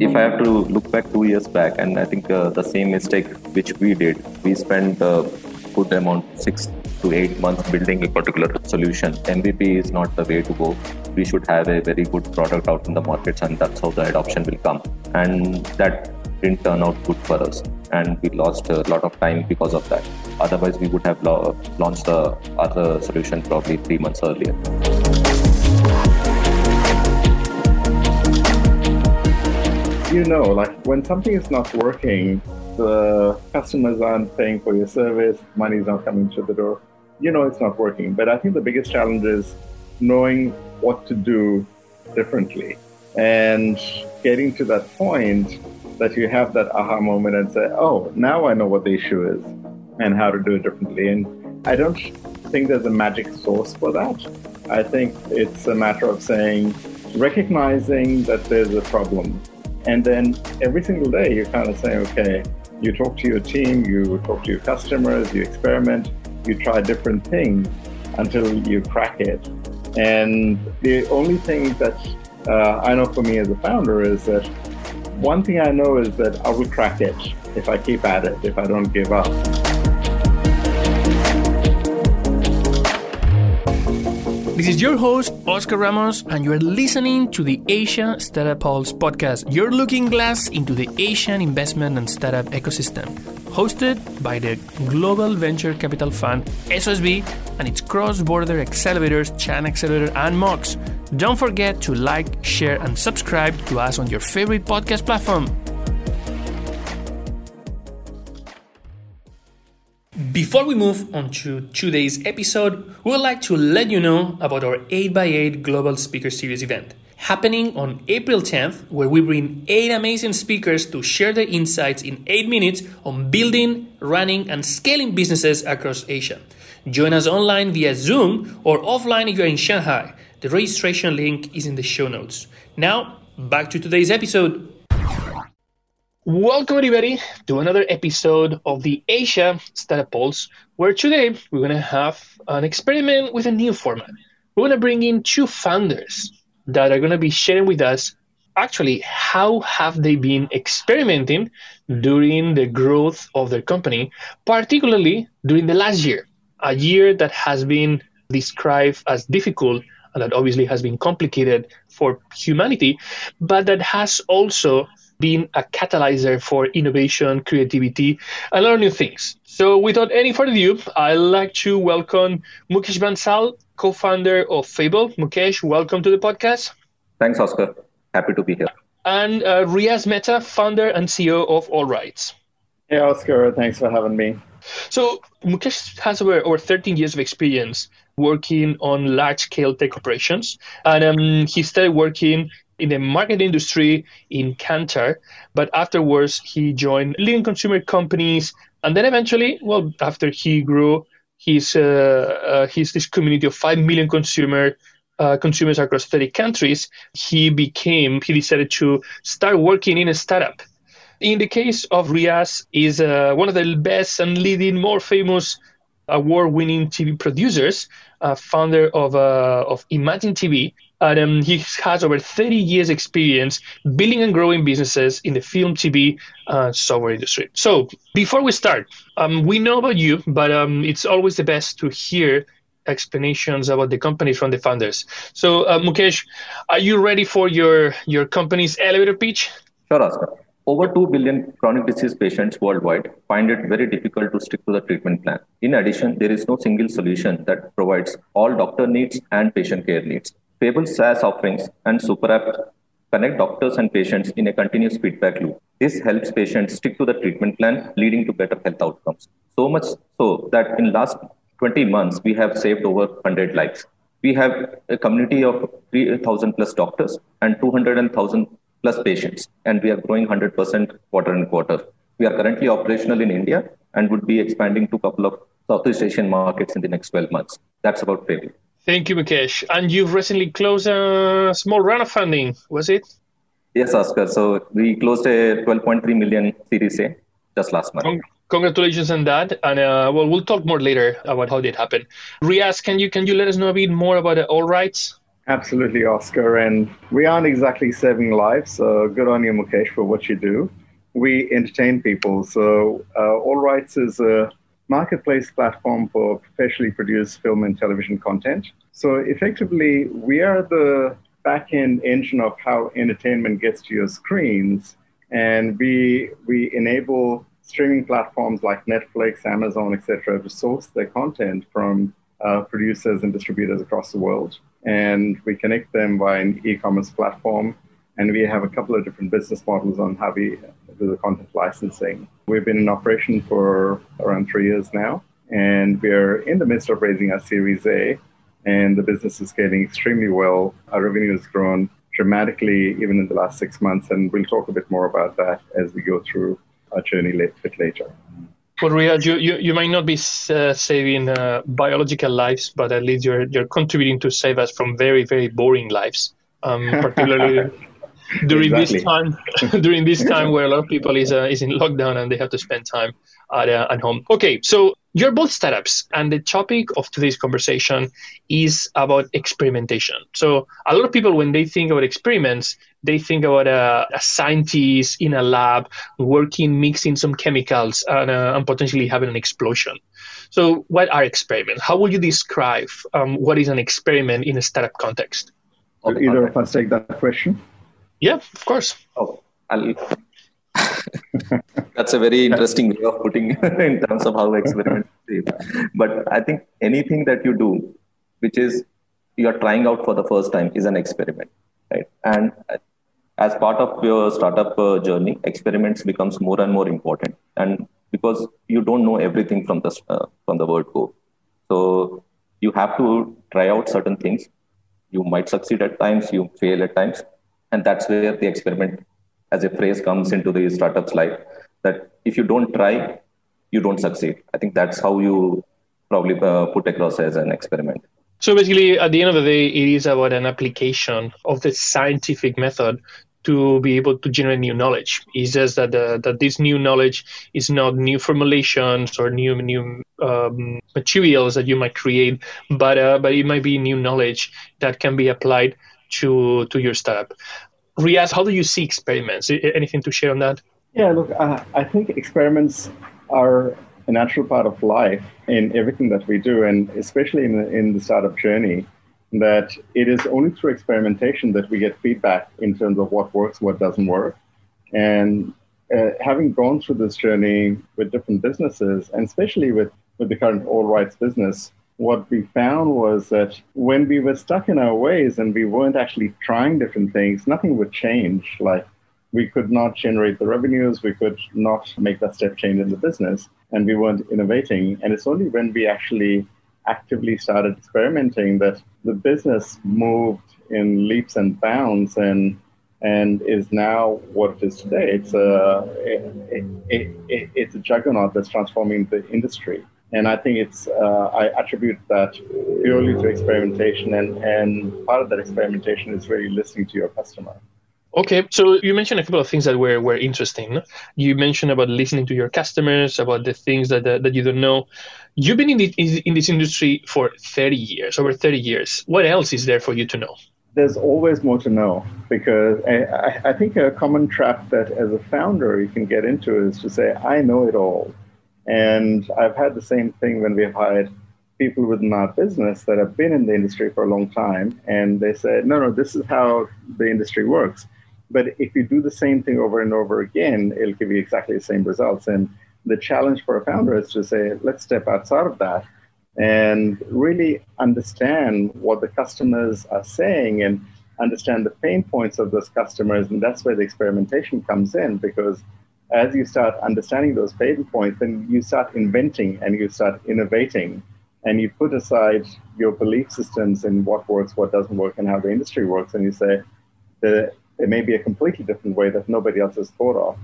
if I have to look back two years back, and I think uh, the same mistake which we did, we spent a good amount, six to eight months building a particular solution. MVP is not the way to go. We should have a very good product out in the markets, and that's how the adoption will come. And that didn't turn out good for us, and we lost a lot of time because of that. Otherwise, we would have lo- launched the other solution probably three months earlier. you know, like when something is not working, the customers aren't paying for your service, money's not coming through the door, you know it's not working. But I think the biggest challenge is knowing what to do differently and getting to that point that you have that aha moment and say, oh, now I know what the issue is and how to do it differently. And I don't think there's a magic source for that. I think it's a matter of saying, recognizing that there's a problem and then every single day, you're kind of saying, okay, you talk to your team, you talk to your customers, you experiment, you try different things until you crack it. And the only thing that uh, I know for me as a founder is that one thing I know is that I will crack it if I keep at it, if I don't give up. This is your host, Oscar Ramos, and you are listening to the Asia Startup Pulse podcast, your looking glass into the Asian investment and startup ecosystem. Hosted by the Global Venture Capital Fund, SOSV, and its cross border accelerators, Chinaccelerator, and MOX. Don't forget to like, share, and subscribe to us on your favorite podcast platform. Before we move on to today's episode, we would like to let you know about our 8x8 Global Speaker Series event happening on April 10th, where we bring 8 amazing speakers to share their insights in 8 minutes on building, running, and scaling businesses across Asia. Join us online via Zoom or offline if you're in Shanghai. The registration link is in the show notes. Now, back to today's episode. Welcome, everybody, to another episode of the Asia Startup Pulse, where today we're going to have an experiment with a new format. We're going to bring in two founders that are going to be sharing with us actually how have they been experimenting during the growth of their company, particularly during the last year, a year that has been described as difficult and that obviously has been complicated for humanity, but that has also been a catalyzer for innovation, creativity, and learning new things. So, without any further ado, I'd like to welcome Mukesh Bansal, co founder of Phable. Mukesh, welcome to the podcast. Thanks, Oscar. Happy to be here. And uh, Riaz Mehta, founder and CEO of Alrites. Hey, Oscar. Thanks for having me. So, Mukesh has over, over 13 years of experience working on large scale tech operations. And um, he started working in the market industry in Kantar, but afterwards he joined leading consumer companies, and then eventually, well, after he grew his uh, uh, his this community of five million consumer uh, consumers across 30 countries, he became he decided to start working in a startup. In the case of Riaz, is uh, one of the best and leading, more famous award-winning TV producers, founder of uh, of Imagine TV, and um, he has over 30 years experience building and growing businesses in the film, TV, uh, software industry. So before we start, um, we know about you, but um, it's always the best to hear explanations about the company from the founders. So uh, Mukesh, are you ready for your your company's elevator pitch? Sure, Oscar. Over 2 billion chronic disease patients worldwide find it very difficult to stick to the treatment plan. In addition, there is no single solution that provides all doctor needs and patient care needs. Phable SaaS offerings and super app connect doctors and patients in a continuous feedback loop. This helps patients stick to the treatment plan, leading to better health outcomes. So much so that in last 20 months, we have saved over 100 lives. We have a community of 3,000 plus doctors and 200,000 plus patients, and we are growing 100% quarter on quarter. We are currently operational in India and would be expanding to a couple of Southeast Asian markets in the next 12 months. That's about Phable. Thank you, Mukesh. And you've recently closed a small round of funding, was it? Yes, Oscar. So we closed a 12.3 million Series A just last month. congratulations on that and uh, well we'll talk more later about how did happen riaz can you can you let us know a bit more about the Alrites absolutely oscar and we aren't exactly saving lives so good on you mukesh for what you do we entertain people so uh, Alrites is a marketplace platform for professionally produced film and television content so effectively we are the back end engine of how entertainment gets to your screens and we we enable streaming platforms like Netflix, Amazon, etc., to source their content from uh, producers and distributors across the world. And we connect them via an e-commerce platform. And we have a couple of different business models on how we do the content licensing. We've been in operation for around three years now, and we're in the midst of raising our Series A, and the business is scaling extremely well. Our revenue has grown dramatically even in the last six months, and we'll talk a bit more about that as we go through our journey a bit later. Well, Riaz, you, you, you might not be uh, saving uh, biological lives, but at least you're, you're contributing to save us from very, very boring lives, um, particularly during this time during this time where a lot of people is, uh, is in lockdown and they have to spend time at, uh, at home. Okay, so you're both startups, and the topic of today's conversation is about experimentation. So, a lot of people, when they think about experiments, they think about a, a scientist in a lab working, mixing some chemicals, and, uh, and, potentially having an explosion. So, what are experiments? How would you describe um, what is an experiment in a startup context? Either of us take that question. Yeah, of course. Oh, I'll That's a very interesting way of putting in terms of how experiments But I think anything that you do, which is you're trying out for the first time, is an experiment, right? And as part of your startup uh, journey, experiments becomes more and more important, and because you don't know everything from the uh, from the word go, so you have to try out certain things. You might succeed at times, you fail at times, and that's where the experiment as a phrase comes into the startup's life that if you don't try, you don't succeed. I think that's how you probably uh, put across as an experiment. So basically, at the end of the day, it is about an application of the scientific method to be able to generate new knowledge. It's just that the, that this new knowledge is not new formulations or new new um, materials that you might create, but uh, but it might be new knowledge that can be applied to to your startup. Riaz, how do you see experiments? Anything to share on that? Yeah, look, uh, I think experiments are a natural part of life in everything that we do, and especially in the, in the startup journey, that it is only through experimentation that we get feedback in terms of what works, what doesn't work. And uh, having gone through this journey with different businesses, and especially with, with the current Alrites business, what we found was that when we were stuck in our ways and we weren't actually trying different things, nothing would change. Like we could not generate the revenues, we could not make that step change in the business, and we weren't innovating. And it's only when we actually actively started experimenting that the business moved in leaps and bounds and and is now what it is today. It's a it, it, it, it's a juggernaut that's transforming the industry. And I think it's, uh, I attribute that purely to experimentation. And, and part of that experimentation is really listening to your customer. Okay, so you mentioned a couple of things that were, were interesting. You mentioned about listening to your customers, about the things that, that, that you don't know. You've been in, the, in this industry for 30 years, over 30 years. What else is there for you to know? There's always more to know because I, I think a common trap that as a founder you can get into is to say, I know it all. And I've had the same thing when we've hired people within our business that have been in the industry for a long time. And they said, no, no, this is how the industry works. But if you do the same thing over and over again, it'll give you exactly the same results. And the challenge for a founder is to say, let's step outside of that and really understand what the customers are saying and understand the pain points of those customers. And that's where the experimentation comes in because as you start understanding those pain points, then you start inventing and you start innovating and you put aside your belief systems in what works, what doesn't work, and how the industry works, and you say there, may be a completely different way that nobody else has thought of.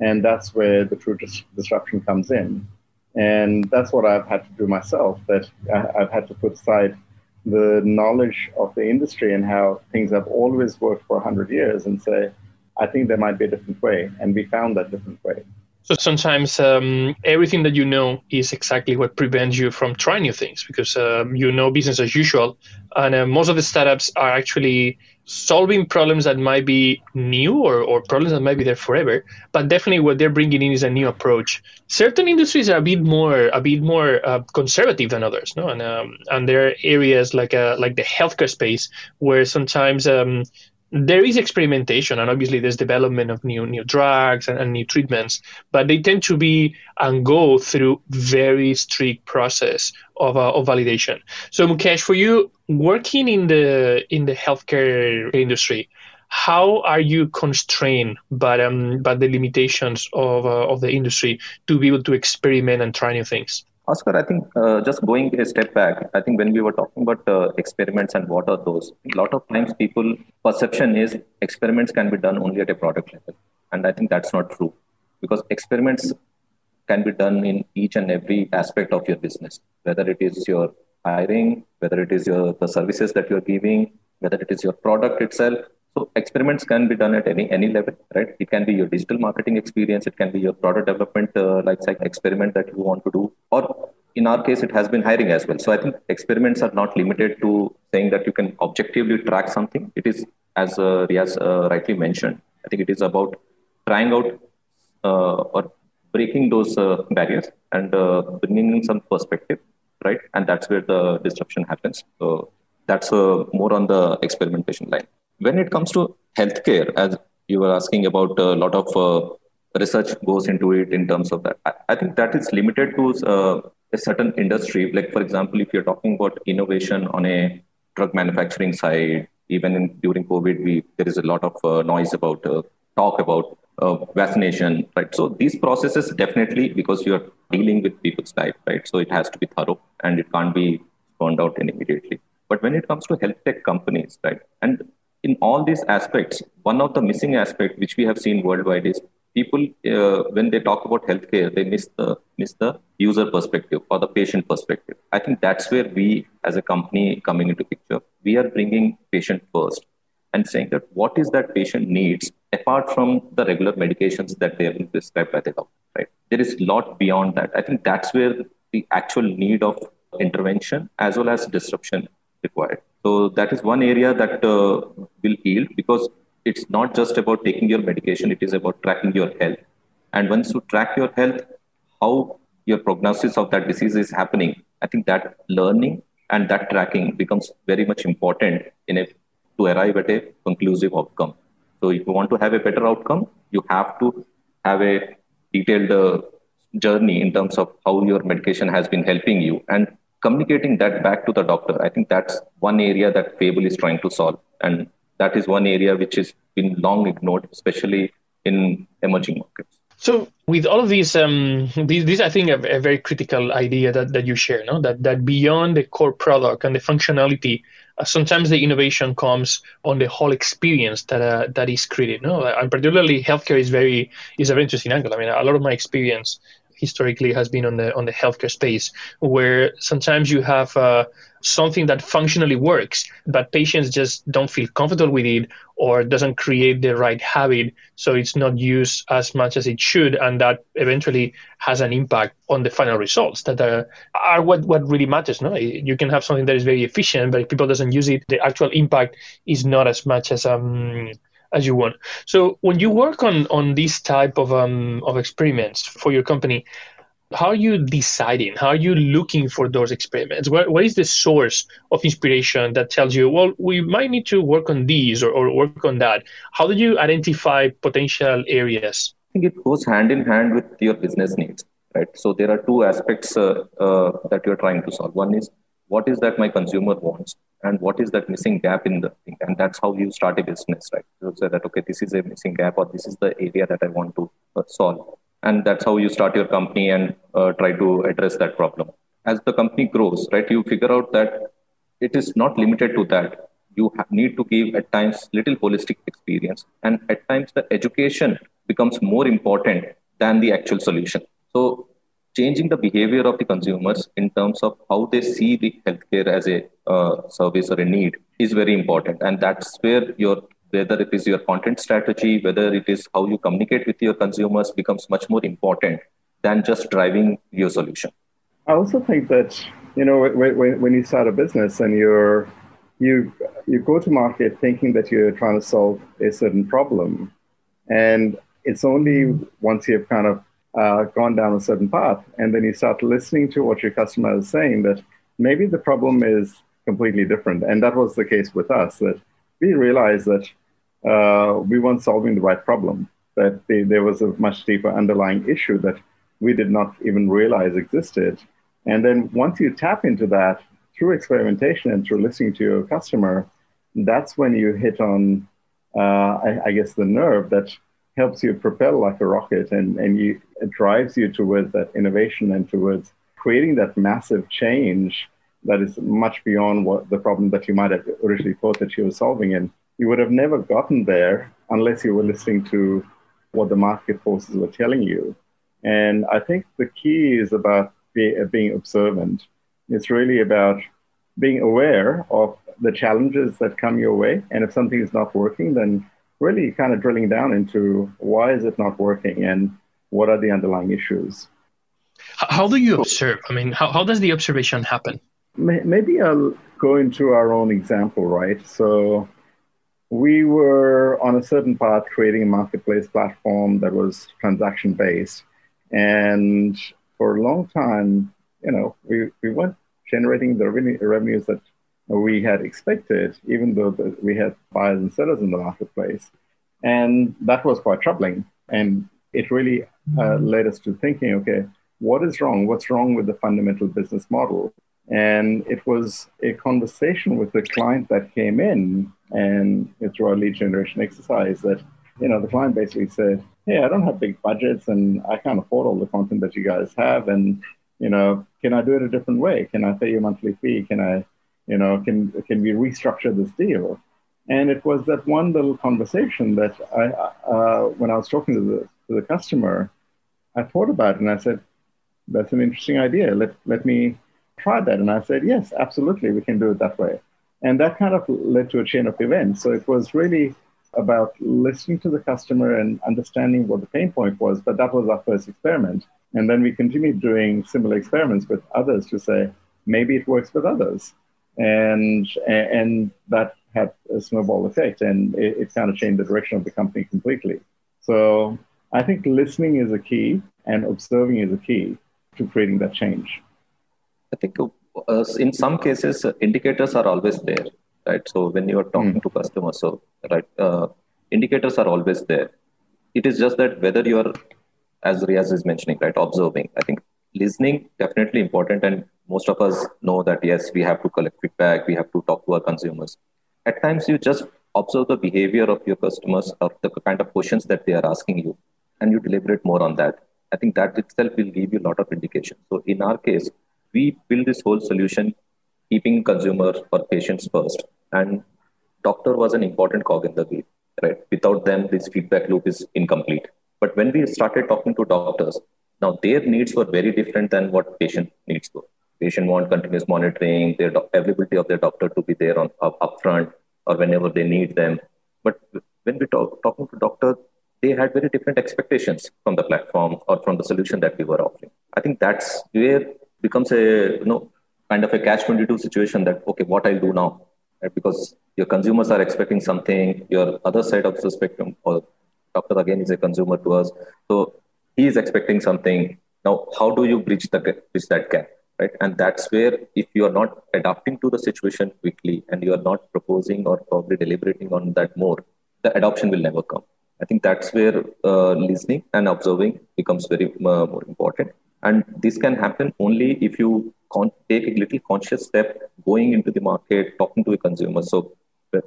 And that's where the true dis- disruption comes in. And that's what I've had to do myself, that I've had to put aside the knowledge of the industry and how things have always worked for 100 years and say, I think there might be a different way. And we found that different way. So sometimes um, everything that you know is exactly what prevents you from trying new things because um, you know business as usual, and uh, most of the startups are actually solving problems that might be new or, or problems that might be there forever. But definitely, what they're bringing in is a new approach. Certain industries are a bit more a bit more uh, conservative than others, no, and um, and there are areas like uh, like the healthcare space where sometimes um, there is experimentation and obviously there's development of new new drugs and, and, new treatments but they tend to be and go through very strict process of, uh, of validation. So mukesh for you working in the in the healthcare industry how are you constrained by um by the limitations of uh, of the industry to be able to experiment and try new things Oscar, I think uh, just going a step back, I think when we were talking about uh, experiments and what are those, a lot of times people perception is experiments can be done only at a product level, and I think that's not true because experiments can be done in each and every aspect of your business, whether it is your hiring, whether it is your the services that you're giving, whether it is your product itself. So experiments can be done at any any level, right? It can be your digital marketing experience, it can be your product development uh, like experiment that you want to do, or in our case, it has been hiring as well. So I think experiments are not limited to saying that you can objectively track something. It is, as uh, Riaz uh, rightly mentioned, I think it is about trying out uh, or breaking those uh, barriers and uh, bringing in some perspective, right? And that's where the disruption happens. So that's uh, more on the experimentation line. When it comes to healthcare, as you were asking about, a lot of uh, research goes into it in terms of that. I, I think that is limited to uh, a certain industry. Like, for example, if you're talking about innovation on a drug manufacturing side, even in, during COVID, we there is a lot of uh, noise about uh, talk about uh, vaccination, right? So these processes definitely, because you're dealing with people's life, right? So it has to be thorough and it can't be found out immediately. But when it comes to health tech companies, right, and in all these aspects, one of the missing aspect which we have seen worldwide is people uh, when they talk about healthcare, they miss the miss the user perspective or the patient perspective. I think that's where we, as a company, coming into picture. We are bringing patient first and saying that what is that patient needs apart from the regular medications that they have been prescribed by the doctor. Right? There is a lot beyond that. I think that's where the actual need of intervention as well as disruption required. So that is one area that uh, will yield because it's not just about taking your medication, it is about tracking your health. And once you track your health, how your prognosis of that disease is happening, I think that learning and that tracking becomes very much important in a, to arrive at a conclusive outcome. So if you want to have a better outcome, you have to have a detailed uh, journey in terms of how your medication has been helping you and communicating that back to the doctor. I think that's one area that Phable is trying to solve. And that is one area which has been long ignored, especially in emerging markets. So, with all of these, um, these, these I think, are a very critical idea that, that you share. No, that that beyond the core product and the functionality, uh, sometimes the innovation comes on the whole experience that uh, that is created. No, and particularly healthcare is very is a very interesting angle. I mean, a lot of my experience historically has been on the on the healthcare space, where sometimes you have uh, something that functionally works, but patients just don't feel comfortable with it or doesn't create the right habit, so it's not used as much as it should, and that eventually has an impact on the final results that are, are what what really matters. No, you can have something that is very efficient, but if people doesn't use it, the actual impact is not as much as um as you want. So when you work on on this type of um, of experiments for your company, how are you deciding? How are you looking for those experiments? What, what is the source of inspiration that tells you, well, we might need to work on these or, or work on that? How do you identify potential areas? I think it goes hand in hand with your business needs, right? So there are two aspects uh, uh, that you're trying to solve. One is what is that my consumer wants and what is that missing gap in the thing and that's how you start a business right say that okay this is a missing gap or this is the area that i want to uh, solve and that's how you start your company and uh, try to address that problem. As the company grows right you figure out that it is not limited to that. You need to give at times little holistic experience. And at times the education becomes more important than the actual solution. So changing the behavior of the consumers in terms of how they see the healthcare as a uh, service or a need is very important. And that's where your whether it is your content strategy, whether it is how you communicate with your consumers becomes much more important than just driving your solution. I also think that, you know, when, when you start a business and you're, you, you go to market thinking that you're trying to solve a certain problem. And it's only once you've kind of uh, gone down a certain path and then you start listening to what your customer is saying that maybe the problem is completely different. And that was the case with us, that we realized that uh, we weren't solving the right problem, that they, there was a much deeper underlying issue that we did not even realize existed. And then once you tap into that through experimentation and through listening to your customer, that's when you hit on, uh, I, I, guess, the nerve that helps you propel like a rocket and, and you, it drives you towards that innovation and towards creating that massive change that is much beyond what the problem that you might have originally thought that you were solving. And you would have never gotten there unless you were listening to what the market forces were telling you. And I think the key is about be, uh, being observant. It's really about being aware of the challenges that come your way. And if something is not working, then really kind of drilling down into why is it not working and what are the underlying issues. How do you observe? I mean, how, how does the observation happen? Maybe I'll go into our own example, right? So we were on a certain path creating a marketplace platform that was transaction based. And for a long time, you know, we, we weren't generating the revenue, revenues that we had expected, even though the, we had buyers and sellers in the marketplace. And that was quite troubling. And it really uh, led us to thinking, okay, what is wrong? What's wrong with the fundamental business model? And it was a conversation with the client that came in and through our lead generation exercise that, you know, the client basically said, Hey, I don't have big budgets and I can't afford all the content that you guys have. And, you know, can I do it a different way? Can I pay you a monthly fee? Can I, you know, can, can we restructure this deal? And it was that one little conversation that I, uh, when I was talking to the, to the customer, I thought about it and I said, that's an interesting idea. Let, let me try that. And I said, yes, absolutely, we can do it that way. And that kind of led to a chain of events. So it was really about listening to the customer and understanding what the pain point was. But that was our first experiment. And then we continued doing similar experiments with others to say, maybe it works with others. And, and that had a snowball effect and it, it kind of changed the direction of the company completely. So I think listening is a key and observing is a key to creating that change. I think uh, in some cases, uh, indicators are always there, right? So when you are talking mm. to customers, so right, uh, indicators are always there. It is just that whether you are, as Riaz is mentioning, right, observing. I think listening definitely important, and most of us know that yes, we have to collect feedback, we have to talk to our consumers. At times, you just observe the behavior of your customers or the kind of questions that they are asking you, and you deliberate more on that. I think that itself will give you a lot of indication. So in our case, we build this whole solution keeping consumer or patients first. And doctor was an important cog in the wheel, right? Without them, this feedback loop is incomplete. But when we started talking to doctors, now their needs were very different than what patient needs were. Patient want continuous monitoring, their do- availability of their doctor to be there on up, upfront or whenever they need them. But when we talk talking to doctor, they had very different expectations from the platform or from the solution that we were offering. I think that's where becomes a you know kind of a catch 22 situation that okay what i'll do now? Right? because your consumers are expecting something your other side of the spectrum or doctor again is a consumer to us. So he is expecting something. Now how do you bridge the bridge that gap? Right? And that's where if you are not adapting to the situation quickly and you are not proposing or probably deliberating on that more the adoption will never come. I think that's where uh, listening and observing becomes very uh, more important and this can happen only if you con- take a little conscious step going into the market, talking to a consumer. So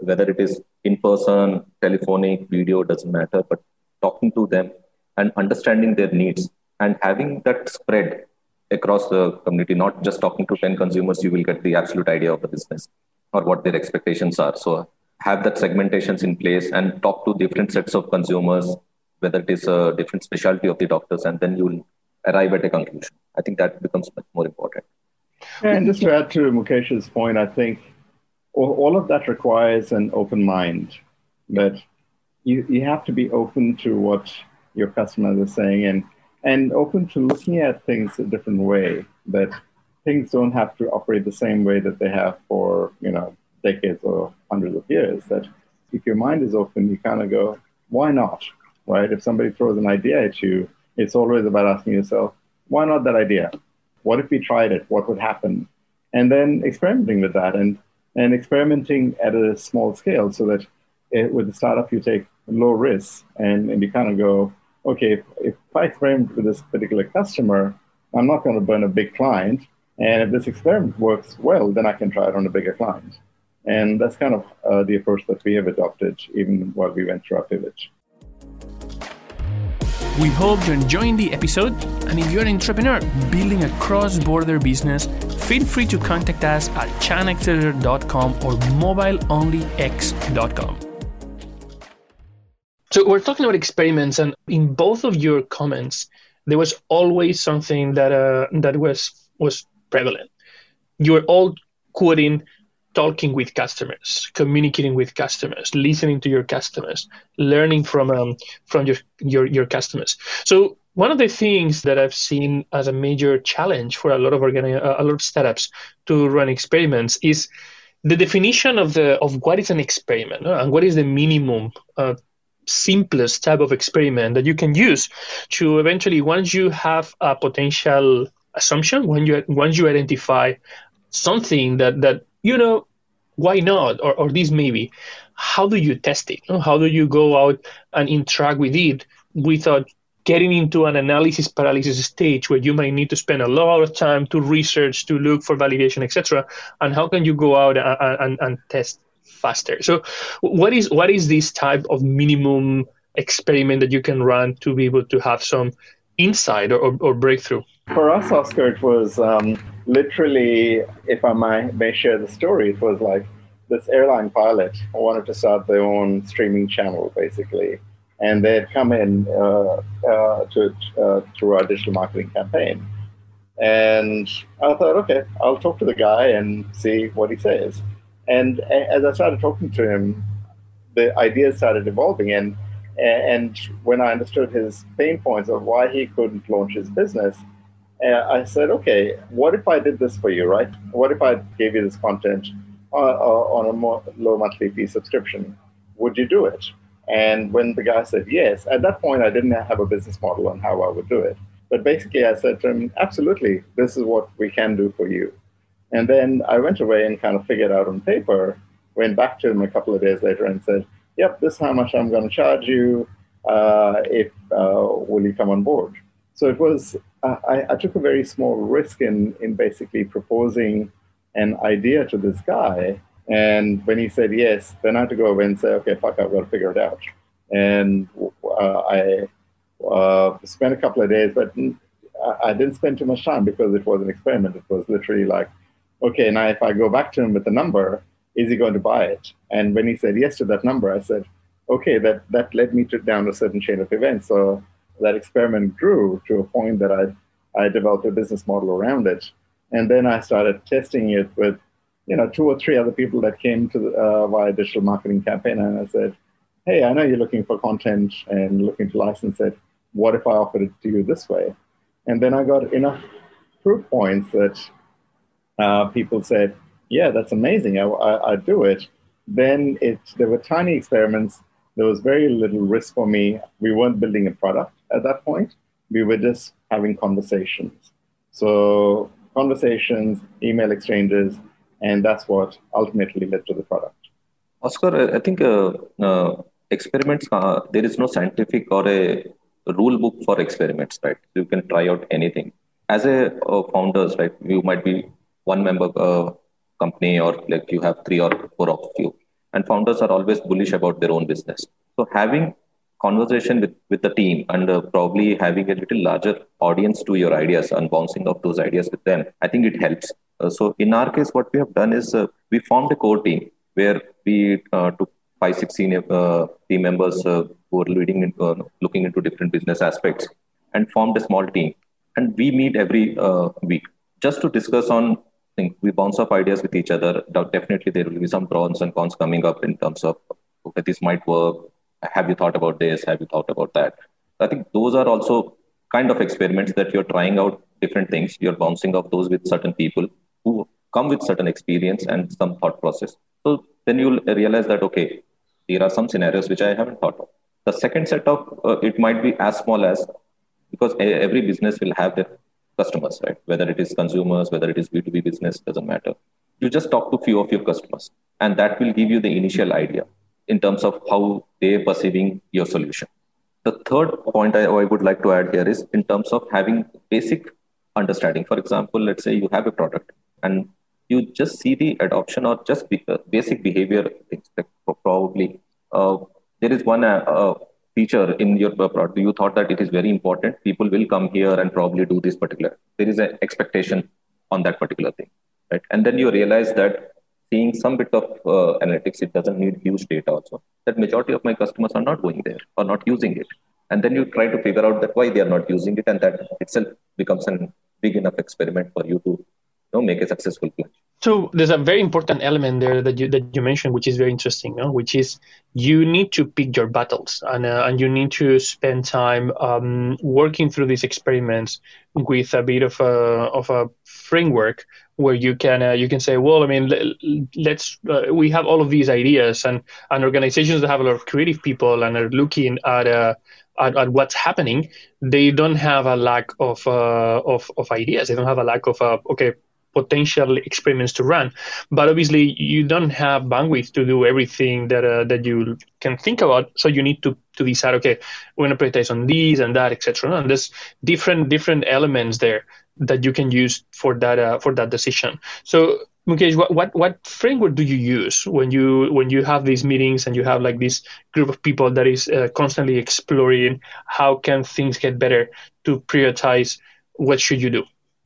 whether it is in person, telephonic, video, doesn't matter, but talking to them and understanding their needs and having that spread across the community, not just talking to 10 consumers, you will get the absolute idea of the business or what their expectations are. So have that segmentations in place and talk to different sets of consumers, whether it is a different specialty of the doctors, and then you'll arrive at a conclusion. I think that becomes much more important. And just to add to Mukesh's point, I think all of that requires an open mind. that you, you have to be open to what your customers are saying and, and open to looking at things a different way, that things don't have to operate the same way that they have for, you know, decades or hundreds of years. That if your mind is open, you kind of go, why not? Right? If somebody throws an idea at you, it's always about asking yourself, why not that idea? What if we tried it? What would happen? And then experimenting with that and, and experimenting at a small scale so that it, with the startup, you take low risks and, and you kind of go, okay, if, if I experiment with this particular customer, I'm not going to burn a big client. And if this experiment works well, then I can try it on a bigger client. And that's kind of uh, the approach that we have adopted even while we went through our pivot. We hope you're enjoying the episode. And if you're an entrepreneur building a cross border business, feel free to contact us at chinaccelerator.com or mobileonlyx.com. So, we're talking about experiments, and in both of your comments, there was always something that, uh, that was, was prevalent. You were all quoting talking with customers, communicating with customers, listening to your customers, learning from um, from your, your your customers. So one of the things that I've seen as a major challenge for a lot of organi- a lot of startups to run experiments is the definition of the of what is an experiment uh, and what is the minimum uh, simplest type of experiment that you can use to eventually once you have a potential assumption when you once you identify something that that you know, why not? Or, or this maybe. How do you test it? How do you go out and interact with it without getting into an analysis paralysis stage where you might need to spend a lot of time to research, to look for validation, etc. And how can you go out and, and, and test faster? So, what is what is this type of minimum experiment that you can run to be able to have some insight or, or, or breakthrough? For us, Oscar, it was um, literally, if I might, may share the story, it was like this airline pilot wanted to start their own streaming channel, basically. And they'd come in uh, uh, to, uh, through our digital marketing campaign. And I thought, okay, I'll talk to the guy and see what he says. And as I started talking to him, the ideas started evolving. And, and when I understood his pain points of why he couldn't launch his business, and I said, okay, what if I did this for you, right? What if I gave you this content on, on a more low monthly fee subscription? Would you do it? And when the guy said yes, at that point, I didn't have a business model on how I would do it. But basically, I said to him, absolutely, this is what we can do for you. And then I went away and kind of figured out on paper, went back to him a couple of days later and said, yep, this is how much I'm going to charge you. Uh, if uh, will you come on board? So it was I, I, took a very small risk in in basically proposing an idea to this guy. And when he said yes, then I had to go away and say, okay, fuck, I've got to figure it out. And uh, I uh, spent a couple of days, but I didn't spend too much time because it was an experiment. It was literally like, okay, now if I go back to him with the number, is he going to buy it? And when he said yes to that number, I said, okay, that, that led me to down a certain chain of events. So that experiment grew to a point that I, I developed a business model around it. And then I started testing it with, you know, two or three other people that came to the, uh, via digital marketing campaign. And I said, hey, I know you're looking for content and looking to license it. What if I offered it to you this way? And then I got enough proof points that uh, people said, yeah, that's amazing. I, I, I do it. Then it, there were tiny experiments. There was very little risk for me. We weren't building a product at that point. We were just having conversations. So, conversations, email exchanges, and that's what ultimately led to the product. Oscar, I think uh, uh, experiments, uh, there is no scientific or a rule book for experiments, right? You can try out anything. As a uh, founders, right, you might be one member uh, company or like you have three or four of you. And founders are always bullish about their own business. So having conversation with, with the team and uh, probably having a little larger audience to your ideas and bouncing off those ideas with them, I think it helps. Uh, so in our case, what we have done is uh, we formed a core team where we uh, took five, six senior uh, team members uh, who are leading, in, looking into different business aspects and formed a small team. And we meet every week just to discuss on things. We bounce off ideas with each other. Definitely there will be some pros and cons coming up in terms of okay, this might work. Have you thought about this? Have you thought about that? I think those are also kind of experiments that you're trying out different things. You're bouncing off those with certain people who come with certain experience and some thought process. So then you'll realize that, okay, there are some scenarios which I haven't thought of. The second set of uh, it might be as small as because every business will have their customers, right? Whether it is consumers, whether it is B2B business, doesn't matter. You just talk to few of your customers, and that will give you the initial idea in terms of how they're perceiving your solution. The third point I, I would like to add here is in terms of having basic understanding. For example, let's say you have a product and you just see the adoption or just uh, basic behavior things. Probably uh, there is one uh, uh feature in your product. You thought that it is very important. People will come here and probably do this particular. There is an expectation on that particular thing, right? And then you realize that seeing some bit of uh, analytics, it doesn't need huge data also. That majority of my customers are not going there or not using it. And then you try to figure out that why they are not using it, and that itself becomes a big enough experiment for you to you know, make a successful plan. So there's a very important element there that you that you mentioned, which is very interesting, no? which is you need to pick your battles, and uh, and you need to spend time um, working through these experiments with a bit of a of a framework where you can uh, you can say, well, I mean, let's uh, we have all of these ideas, and and organizations that have a lot of creative people and are looking at uh, at, at, what's happening, they don't have a lack of uh, of of ideas. They don't have a lack of uh, okay potential experiments to run. But obviously, you don't have bandwidth to do everything that uh, that you can think about. So you need to to decide, okay, we're to prioritize on these and that, etc. And there's different different elements there that you can use for that uh, for that decision. So Mukesh, what, what what framework do you use when you when you have these meetings and you have like this group of people that is uh, constantly exploring how can things get better to prioritize what should you do?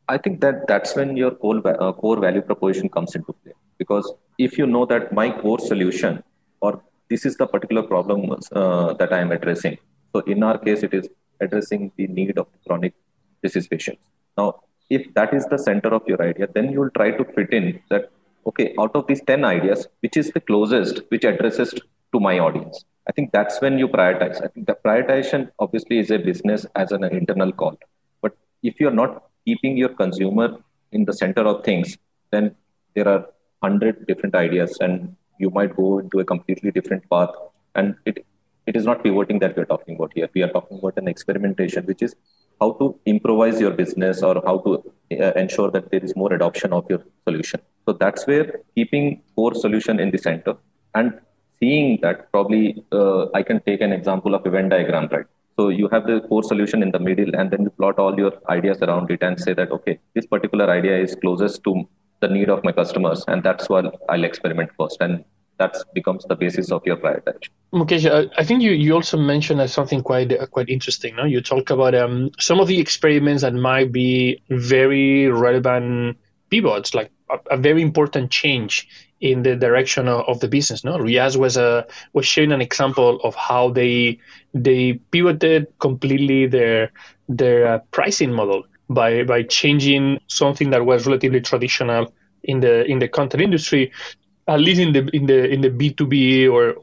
I think that that's when your core uh, core value proposition comes into play because if you know that my core solution or this is the particular problem uh, that I am addressing. So in our case, it is addressing the need of chronic disease patients now, if that is the center of your idea, then you will try to fit in that, okay, out of these 10 ideas, which is the closest, which addresses to my audience? I think that's when you prioritize. I think the prioritization obviously is a business as an internal call. But if you're not keeping your consumer in the center of things, then there are hundred different ideas and you might go into a completely different path. And it it is not pivoting that we're talking about here. We are talking about an experimentation, which is how to improvise your business or how to uh, ensure that there is more adoption of your solution. So that's where keeping core solution in the center and seeing that probably uh, I can take an example of a Venn diagram, right? So you have the core solution in the middle, and then you plot all your ideas around it and say that okay, this particular idea is closest to the need of my customers, and that's what I'll experiment first. And that becomes the basis of your prioritization. Mukesh, uh, I think you, you also mentioned something quite uh, quite interesting. No? You talk about um, some of the experiments that might be very relevant pivots, like a, a very important change in the direction of, of the business. No, Riaz was uh, was sharing an example of how they they pivoted completely their their uh, pricing model by by changing something that was relatively traditional in the in the content industry at least in the in the in the B2B or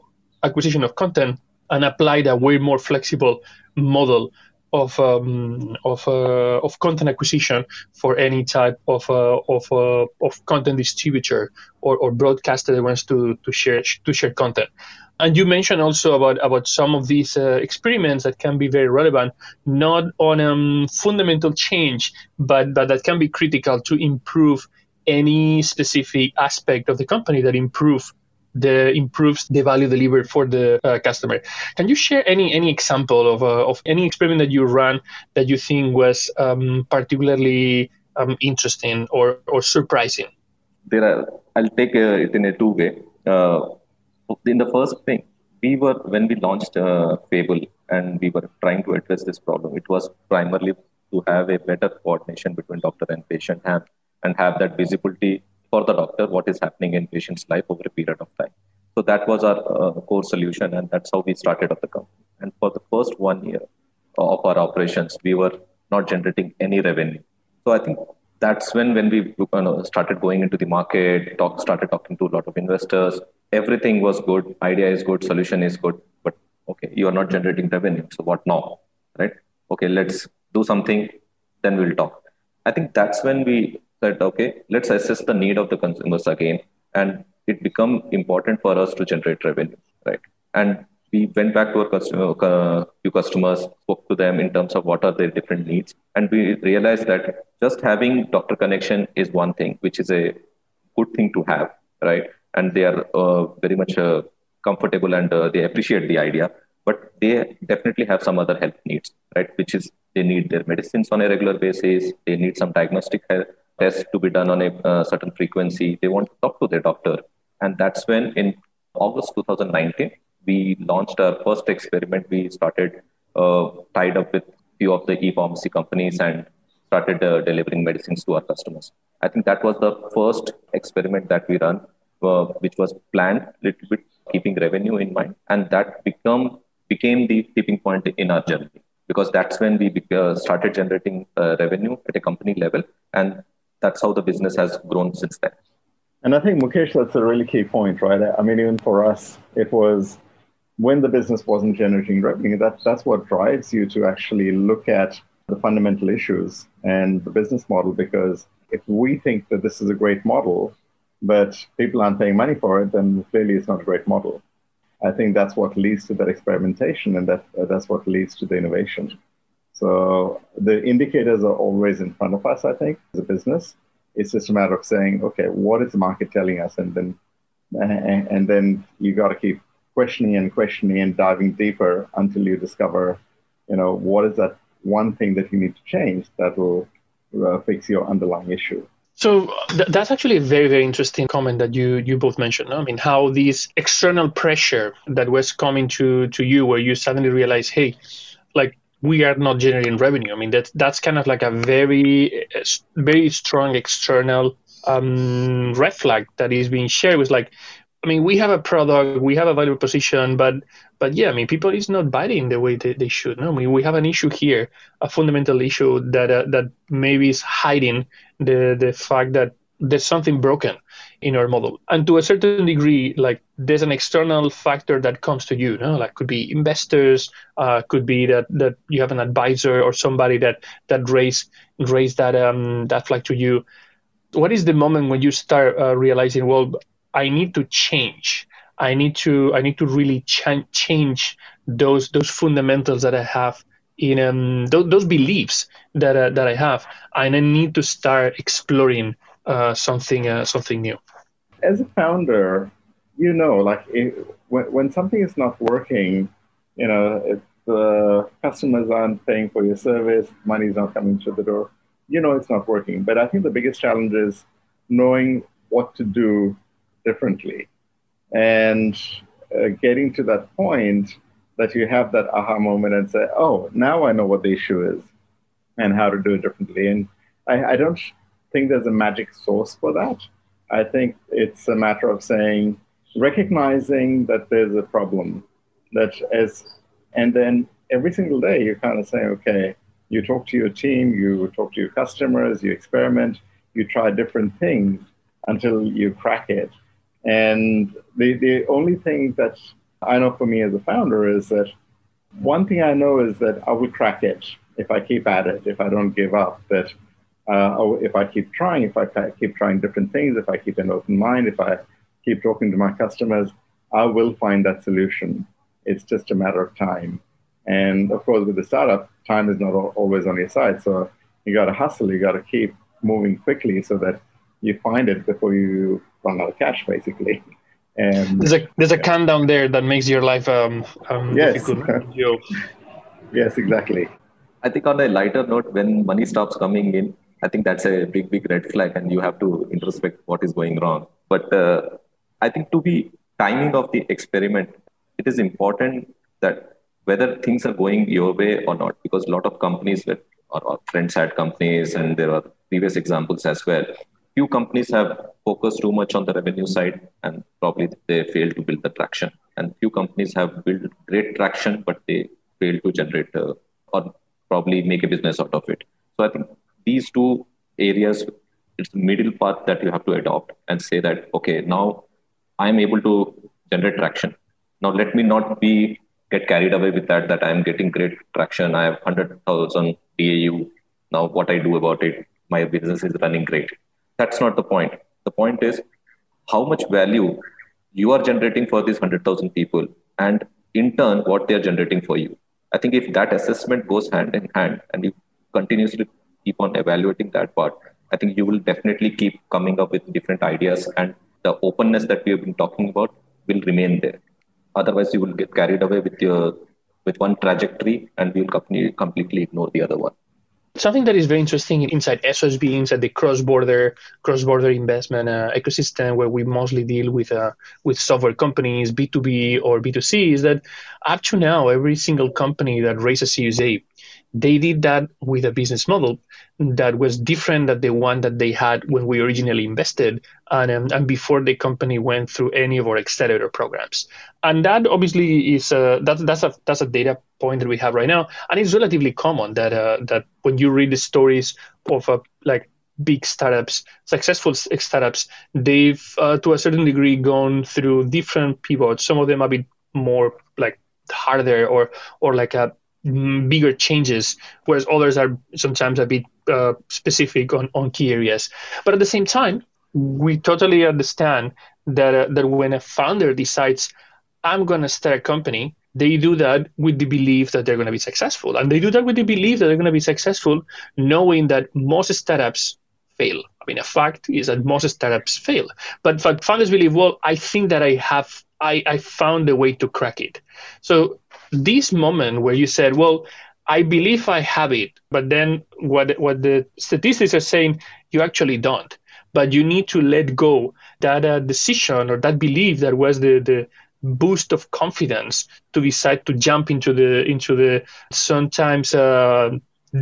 acquisition of content, and applied a way more flexible model of um, of uh, of content acquisition for any type of uh, of uh, of content distributor or, or broadcaster that wants to to share to share content. And you mentioned also about about some of these uh, experiments that can be very relevant, not on um, fundamental change, but but that can be critical to improve any specific aspect of the company that improve the improves the value delivered for the uh, customer. Can you share any any example of uh, of any experiment that you ran that you think was um, particularly um, interesting or or surprising? There are. I'll take uh, it in a two way. Uh, in the first thing, we were when we launched uh, Phable and we were trying to address this problem. It was primarily to have a better coordination between doctor and patient, have and have that visibility for the doctor what is happening in patient's life over a period of time. So that was our uh, core solution, and that's how we started up the company. And for the first one year of our operations, we were not generating any revenue. So I think that's when when we you know, started going into the market, talk, started talking to a lot of investors, everything was good, idea is good, solution is good, but okay, you are not generating revenue. So what now? Right? Okay, let's do something, then we'll talk. I think that's when we said, okay, let's assess the need of the consumers again. And it become important for us to generate revenue, right? And we went back to our customer, uh, few customers, spoke to them in terms of what are their different needs, and we realized that just having doctor connection is one thing, which is a good thing to have, right? And they are uh, very much uh, comfortable and uh, they appreciate the idea, but they definitely have some other health needs, right? Which is they need their medicines on a regular basis, they need some diagnostic tests to be done on a uh, certain frequency, they want to talk to their doctor, and that's when in August 2019 we launched our first experiment. We started uh, tied up with few of the e-pharmacy companies and started uh, delivering medicines to our customers. I think that was the first experiment that we run, uh, which was planned a little bit keeping revenue in mind, and that become became the tipping point in our journey because that's when we uh, started generating uh, revenue at a company level, and that's how the business has grown since then. And I think Mukesh, that's a really key point, right? I mean, even for us, it was when the business wasn't generating revenue, that, that's what drives you to actually look at the fundamental issues and the business model. Because if we think that this is a great model, but people aren't paying money for it, then clearly it's not a great model. I think that's what leads to that experimentation, and that uh, that's what leads to the innovation. So the indicators are always in front of us. I think as a business, it's just a matter of saying, okay, what is the market telling us, and then and, then you got to keep questioning and questioning and diving deeper until you discover, you know, what is that one thing that you need to change that will uh, fix your underlying issue. So th- that's actually a very, very interesting comment that you you both mentioned. No? I mean, how this external pressure that was coming to to you, where you suddenly realize, hey, like we are not generating revenue. I mean, that that's kind of like a very, very strong external um, red flag that is being shared. With like, I mean, we have a product, we have a value proposition, but but yeah, I mean, people is not biting the way they, they should. No, I mean, we have an issue here, a fundamental issue that uh, that maybe is hiding the the fact that there's something broken in our model, and to a certain degree, like there's an external factor that comes to you. No, like could be investors, uh, could be that that you have an advisor or somebody that that raise raise that um that flag to you. What is the moment when you start uh, realizing, well, I need to change. I need to I need to really ch- change those those fundamentals that I have in um, those, those beliefs that uh, that I have, and I need to start exploring something uh, something new. As a founder, you know, like it, when when something is not working, you know, if the customers aren't paying for your service, money is not coming through the door. You know, it's not working. But I think the biggest challenge is knowing what to do differently. And uh, getting to that point that you have that aha moment and say, oh, now I know what the issue is and how to do it differently. And I, I don't think there's a magic source for that. I think it's a matter of saying, recognizing that there's a problem that is, and then every single day you kind of say, okay, you talk to your team, you talk to your customers, you experiment, you try different things until you crack it. And the, the only thing that I know for me as a founder is that one thing I know is that I will crack it if I keep at it, if I don't give up, that uh, if I keep trying, if I keep trying different things, if I keep an open mind, if I keep talking to my customers, I will find that solution. It's just a matter of time. And of course, with the startup, time is not always on your side. So you got to hustle, you got to keep moving quickly so that you find it before you run out of cash, basically. And there's a there's a countdown there that makes your life um, um yes. yes, exactly. I think on a lighter note, when money stops coming in, I think that's a big big red flag, and you have to introspect what is going wrong. But uh, I think to be timing of the experiment, it is important that whether things are going your way or not, because a lot of companies that or, friends had companies, and there are previous examples as well few companies have focused too much on the revenue side and probably they failed to build the traction. And few companies have built great traction, but they failed to generate uh, or probably make a business out of it. So I think these two areas, it's the middle path that you have to adopt and say that, okay, now I'm able to generate traction. Now, let me not be get carried away with that, that I'm getting great traction. I have 100,000 DAU. Now, what I do about it, my business is running great. That's not the point. The point is how much value you are generating for these 100,000 people and in turn what they're generating for you. I think if that assessment goes hand in hand and you continuously keep on evaluating that part, I think you will definitely keep coming up with different ideas and the openness that we have been talking about will remain there. Otherwise, you will get carried away with your with one trajectory and you will completely ignore the other one. Something that is very interesting inside SOSV, inside the cross-border cross-border investment uh, ecosystem, where we mostly deal with uh, with software companies, B2B or B2C, is that up to now, every single company that raises Series A they did that with a business model that was different than the one that they had when we originally invested and, um, and before the company went through any of our accelerator programs. And that obviously is a, that, that's a that's a data point that we have right now, and it's relatively common that uh, that when you read the stories of uh, like big startups, successful startups, they've uh, to a certain degree gone through different pivots. Some of them a bit more like harder or or like a bigger changes, whereas others are sometimes a bit uh, specific on, on key areas. But at the same time, we totally understand that uh, that when a founder decides, I'm going to start a company, they do that with the belief that they're going to be successful, and they do that with the belief that they're going to be successful, knowing that most startups fail. I mean, a fact is that most startups fail, but founders believe, well, I think that I have I, I found a way to crack it. So this moment where you said, well, I believe I have it, but then what what the statistics are saying, you actually don't. But you need to let go that uh, decision or that belief that was the the boost of confidence to decide to jump into the into the sometimes uh,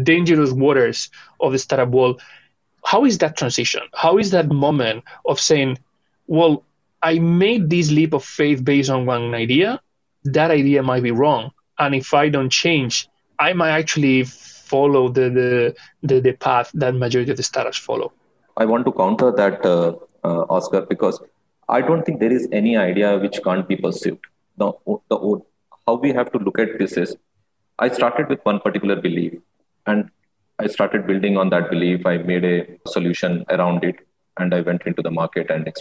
dangerous waters of the startup world. How is that transition? How is that moment of saying, well, I made this leap of faith based on one idea, that idea might be wrong. And if I don't change, I might actually follow the, the, the, the path that majority of the startups follow. I want to counter that, uh, uh, Oscar, because I don't think there is any idea which can't be pursued. The, the, how we have to look at this is I started with one particular belief and I started building on that belief. I made a solution around it and I went into the market and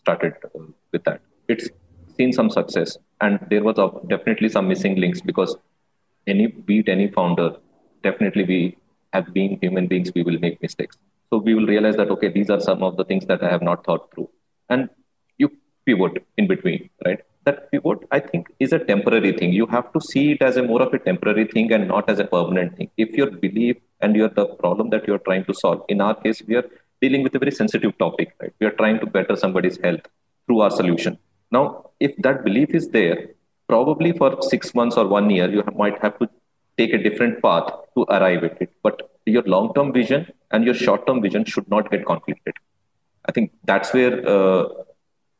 started uh, with that. It's seen some success and there was definitely some missing links because any beat any founder definitely we have been human beings we will make mistakes. So we will realize that okay these are some of the things that i have not thought through. And you pivot in between right? That pivot i think is a temporary thing. You have to see it as a more of a temporary thing and not as a permanent thing. If your belief and your the problem that you're trying to solve in our case we are dealing with a very sensitive topic right? We are trying to better somebody's health through our solution. Now, if that belief is there, probably for six months or one year, you might have to take a different path to arrive at it. But your long term vision and your short term vision should not get conflicted. I think that's where uh,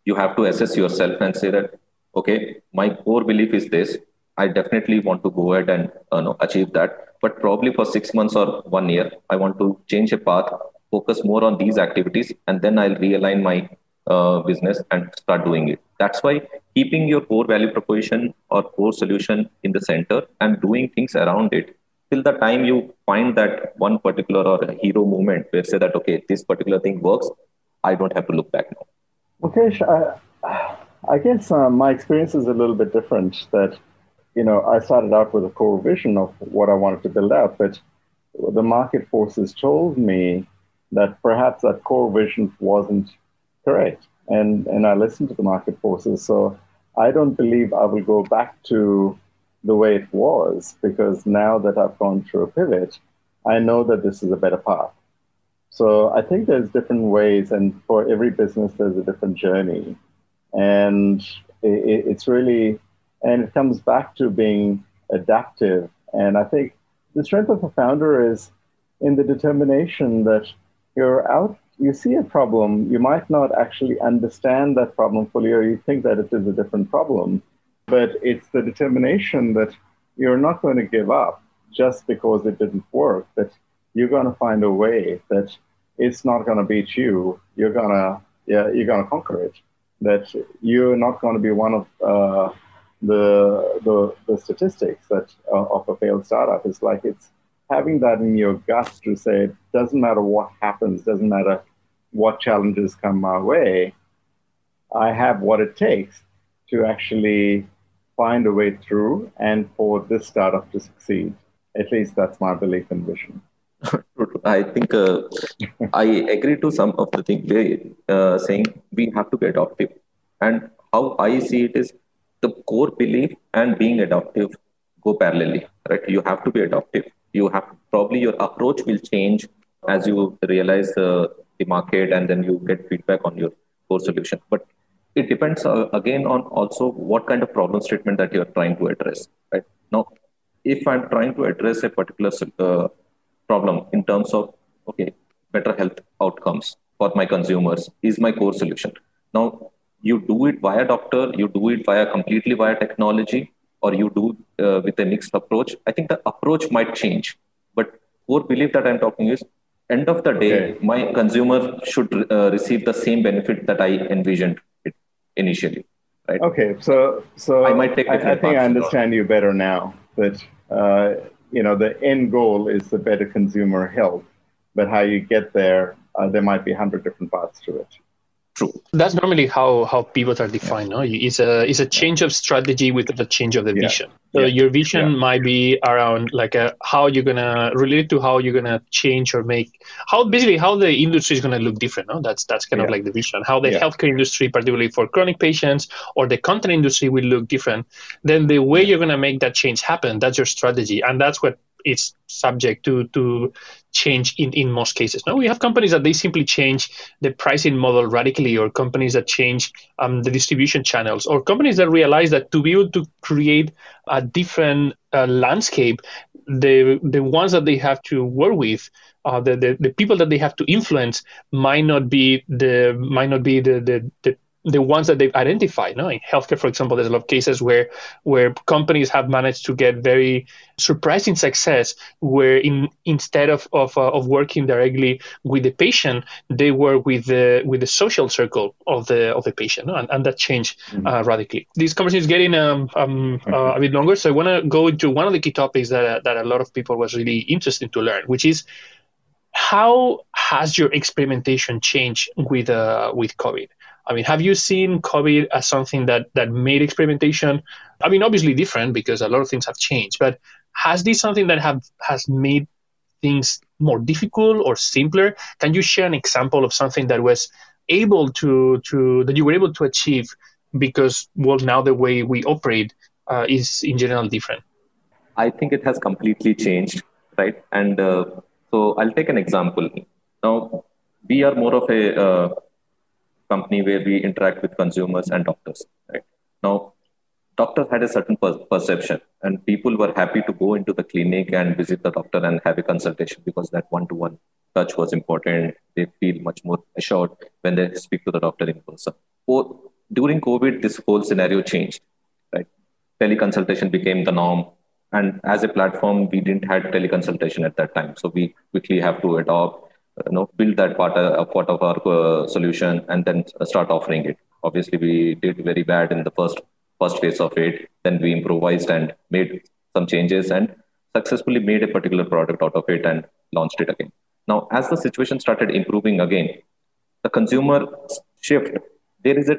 you have to assess yourself and say that, okay, my core belief is this. I definitely want to go ahead and uh, achieve that. But probably for six months or one year, I want to change a path, focus more on these activities, and then I'll realign my uh, business and start doing it. That's why keeping your core value proposition or core solution in the center and doing things around it till the time you find that one particular or hero moment where say that okay this particular thing works i don't have to look back now okay I, I guess uh, my experience is a little bit different that you know i started out with a core vision of what i wanted to build out but the market forces told me that perhaps that core vision wasn't correct. And, and I listen to the market forces. So I don't believe I will go back to the way it was because now that I've gone through a pivot, I know that this is a better path. So I think there's different ways, and for every business, there's a different journey. And it, it's really, and it comes back to being adaptive. And I think the strength of a founder is in the determination that you're out you see a problem, you might not actually understand that problem fully, or you think that it is a different problem. But it's the determination that you're not going to give up just because it didn't work, that you're going to find a way that it's not going to beat you. You're going to, yeah, you're going to conquer it. that you're not going to be one of uh, the, the, the statistics that uh, of a failed startup. It's like it's having that in your gut to say it doesn't matter what happens, doesn't matter what challenges come my way. I have what it takes to actually find a way through and for this startup to succeed. At least that's my belief and vision. I think uh, I agree to some of the things they uh, saying we have to be adaptive, and how I see it is the core belief and being adaptive go parallelly. Right, you have to be adaptive. You have probably your approach will change as you realize uh, the market and then you get feedback on your core solution. But it depends uh, again on also what kind of problem statement that you're trying to address. Right now, if I'm trying to address a particular uh, problem in terms of okay better health outcomes for my consumers is my core solution now you do it via doctor you do it via completely via technology or you do uh, with a mixed approach i think the approach might change but core belief that i'm talking is end of the day okay. my consumer should uh, receive the same benefit that i envisioned it initially right okay so so i might take I, I think i understand you better now that uh, you know, the end goal is the better consumer health, but how you get there, uh, there might be a hundred different paths to it. True. That's normally how how pivots are defined. Yeah. No, it's a it's a change of strategy with the change of the yeah. vision. So yeah. your vision might be around like a, how you're gonna relate to how you're gonna change or make how basically how the industry is gonna look different. No, that's that's kind of like the vision. How the healthcare industry, particularly for chronic patients, or the content industry, will look different. Then the way you're gonna make that change happen, that's your strategy, and that's what it's subject to to change in, in most cases. Now we have companies that they simply change the pricing model radically, or companies that change um, the distribution channels, or companies that realize that to be able to create a different uh, landscape, the the ones that they have to work with, uh, the, the the people that they have to influence might not be the might not be the the, the the ones that they've identified. No? In healthcare, for example, there's a lot of cases where where companies have managed to get very surprising success, where in instead of of, uh, of working directly with the patient, they work with the with the social circle of the of the patient, no? and, and that changed mm-hmm. uh, radically. This conversation is getting um, um, uh, a bit longer, so I want to go into one of the key topics that that a lot of people was really interested to learn, which is how has your experimentation changed with uh, with COVID? I mean, have you seen COVID as something that that made experimentation? I mean, obviously different because a lot of things have changed. But has this something that have has made things more difficult or simpler? Can you share an example of something that was able to to that you were able to achieve because well now the way we operate uh, is in general different? I think it has completely changed, right? And uh, so I'll take an example. Now we are more of a uh, company where we interact with consumers and doctors. Right now, doctors had a certain per- perception, and people were happy to go into the clinic and visit the doctor and have a consultation because that one-to-one touch was important. They feel much more assured when they speak to the doctor in person. During COVID, this whole scenario changed. Right, teleconsultation became the norm, and as a platform, we didn't have teleconsultation at that time, so we quickly have to adopt you know build that part, uh, part of our uh, solution and then start offering it. Obviously we did very bad in the first first phase of it. Then we improvised and made some changes and successfully made a particular product out of it and launched it again. Now as the situation started improving again the consumer shift there is a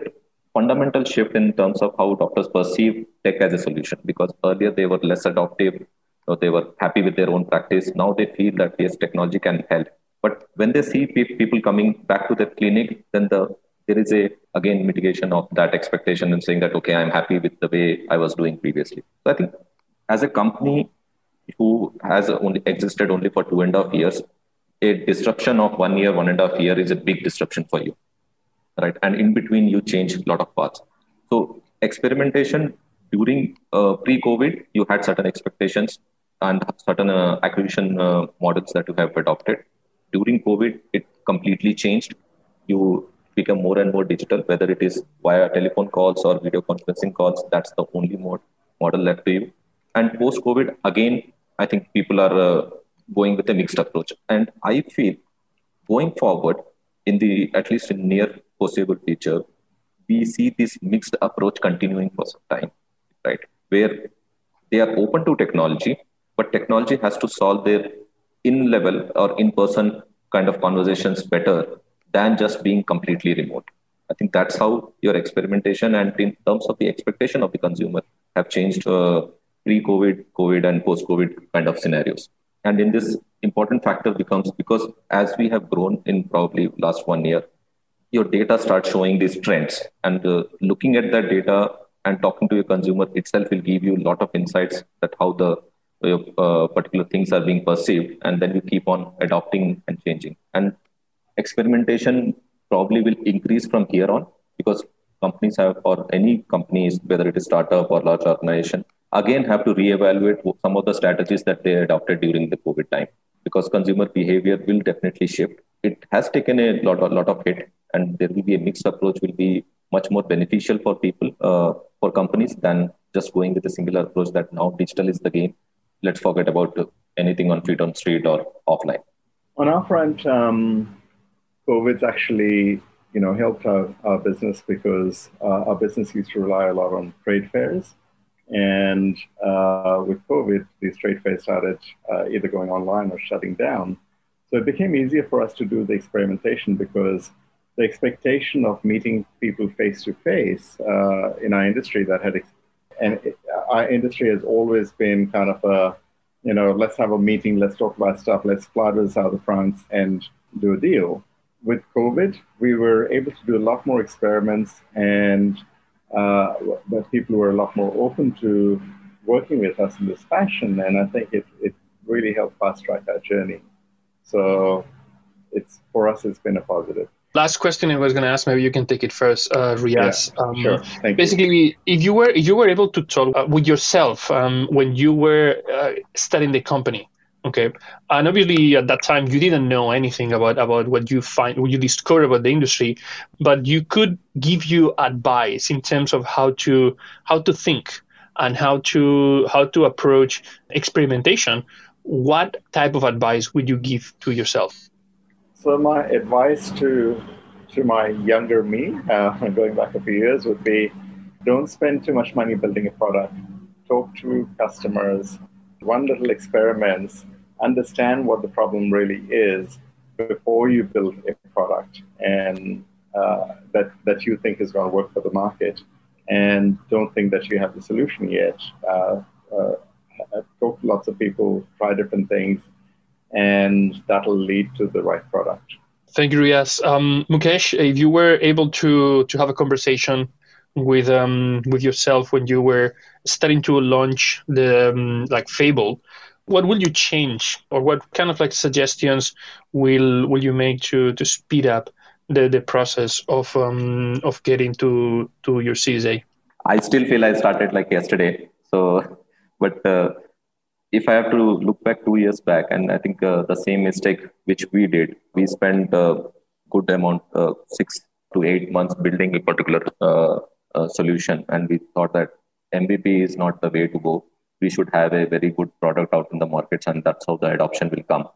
fundamental shift in terms of how doctors perceive tech as a solution. Because earlier they were less adoptive or they were happy with their own practice. Now they feel that yes technology can help but when they see people coming back to the clinic, then the there is a again mitigation of that expectation and saying that okay, I'm happy with the way I was doing previously. So I think as a company who has only existed only for two and a half years, a disruption of one year, one and a half year is a big disruption for you, right? And in between, you change a lot of paths. So experimentation during uh, pre-COVID, you had certain expectations and certain uh, acquisition uh, models that you have adopted during COVID, it completely changed. You become more and more digital, whether it is via telephone calls or video conferencing calls. That's the only mode, model left to you. And post COVID, again, I think people are uh, going with a mixed approach. And I feel going forward, in the at least in near foreseeable future, we see this mixed approach continuing for some time, right? Where they are open to technology, but technology has to solve their in level or in person kind of conversations better than just being completely remote. I think that's how your experimentation and in terms of the expectation of the consumer have changed uh, pre-COVID, COVID, and post-COVID kind of scenarios. And in this important factor becomes because as we have grown in probably last one year, your data starts showing these trends, and uh, looking at that data and talking to your consumer itself will give you a lot of insights that how the uh, particular things are being perceived, and then you keep on adopting and changing. And experimentation probably will increase from here on because companies have, or any companies, whether it is startup or large organization, again have to reevaluate some of the strategies that they adopted during the COVID time because consumer behavior will definitely shift. It has taken a lot, a lot of hit, and there will be a mixed approach. Will be much more beneficial for people, uh, for companies, than just going with a singular approach that now digital is the game. Let's forget about anything on feet on street or offline. On our front, um, COVID's actually you know helped our, our business because uh, our business used to rely a lot on trade fairs and uh, with COVID, these trade fairs started uh, either going online or shutting down. So it became easier for us to do the experimentation because the expectation of meeting people face to face in our industry that had, ex- and it, our industry has always been kind of a, you know, let's have a meeting, let's talk about stuff, let's fly to the south of France and do a deal. With COVID, we were able to do a lot more experiments and uh, but people were a lot more open to working with us in this fashion, and I think it, it really helped fast track our journey. So it's for us, it's been a positive. Last question I was going to ask, maybe you can take it first, uh, Riaz. Yeah, um, sure. Thank basically, you. if you were if you were able to talk uh, with yourself um, when you were uh, studying the company, Okay, and obviously at that time you didn't know anything about about what you find what you discover about the industry, but you could give you advice in terms of how to how to think and how to how to approach experimentation. What type of advice would you give to yourself? So my advice to to my younger me, uh, going back a few years, would be don't spend too much money building a product. Talk to customers, run little experiments, understand what the problem really is before you build a product and uh, that, that you think is going to work for the market and don't think that you have the solution yet. Uh, uh, talk to lots of people, try different things, and that'll lead to the right product. Thank you, Riaz. Um, Mukesh, if you were able to to have a conversation with um, with yourself when you were starting to launch the um, like Phable, what will you change or what kind of like suggestions will will you make to to speed up the the process of um of getting to to your Series I still feel I started like yesterday. So, but uh, if I have to look back two years back, and I think uh, the same mistake which we did, we spent a good amount, uh, six to eight months building a particular uh, uh, solution, and we thought that MVP is not the way to go. We should have a very good product out in the markets and that's how the adoption will come.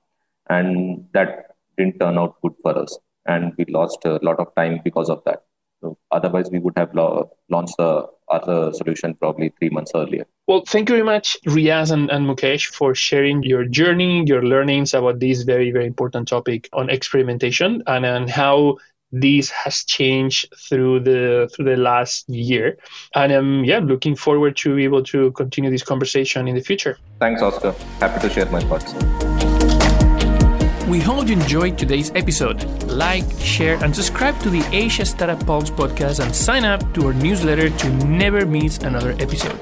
And that didn't turn out good for us. And we lost a lot of time because of that so otherwise we would have lo- launched the other solution probably three months earlier. Well thank you very much riaz and, and mukesh for sharing your journey your learnings about this very very important topic on experimentation and, and how this has changed through the through the last year. And um yeah looking forward to be able to continue this conversation in the future. Thanks oscar. Happy to share my thoughts we hope you enjoyed today's episode. Like, share, and subscribe to the Asia Startup Pulse podcast and sign up to our newsletter to never miss another episode.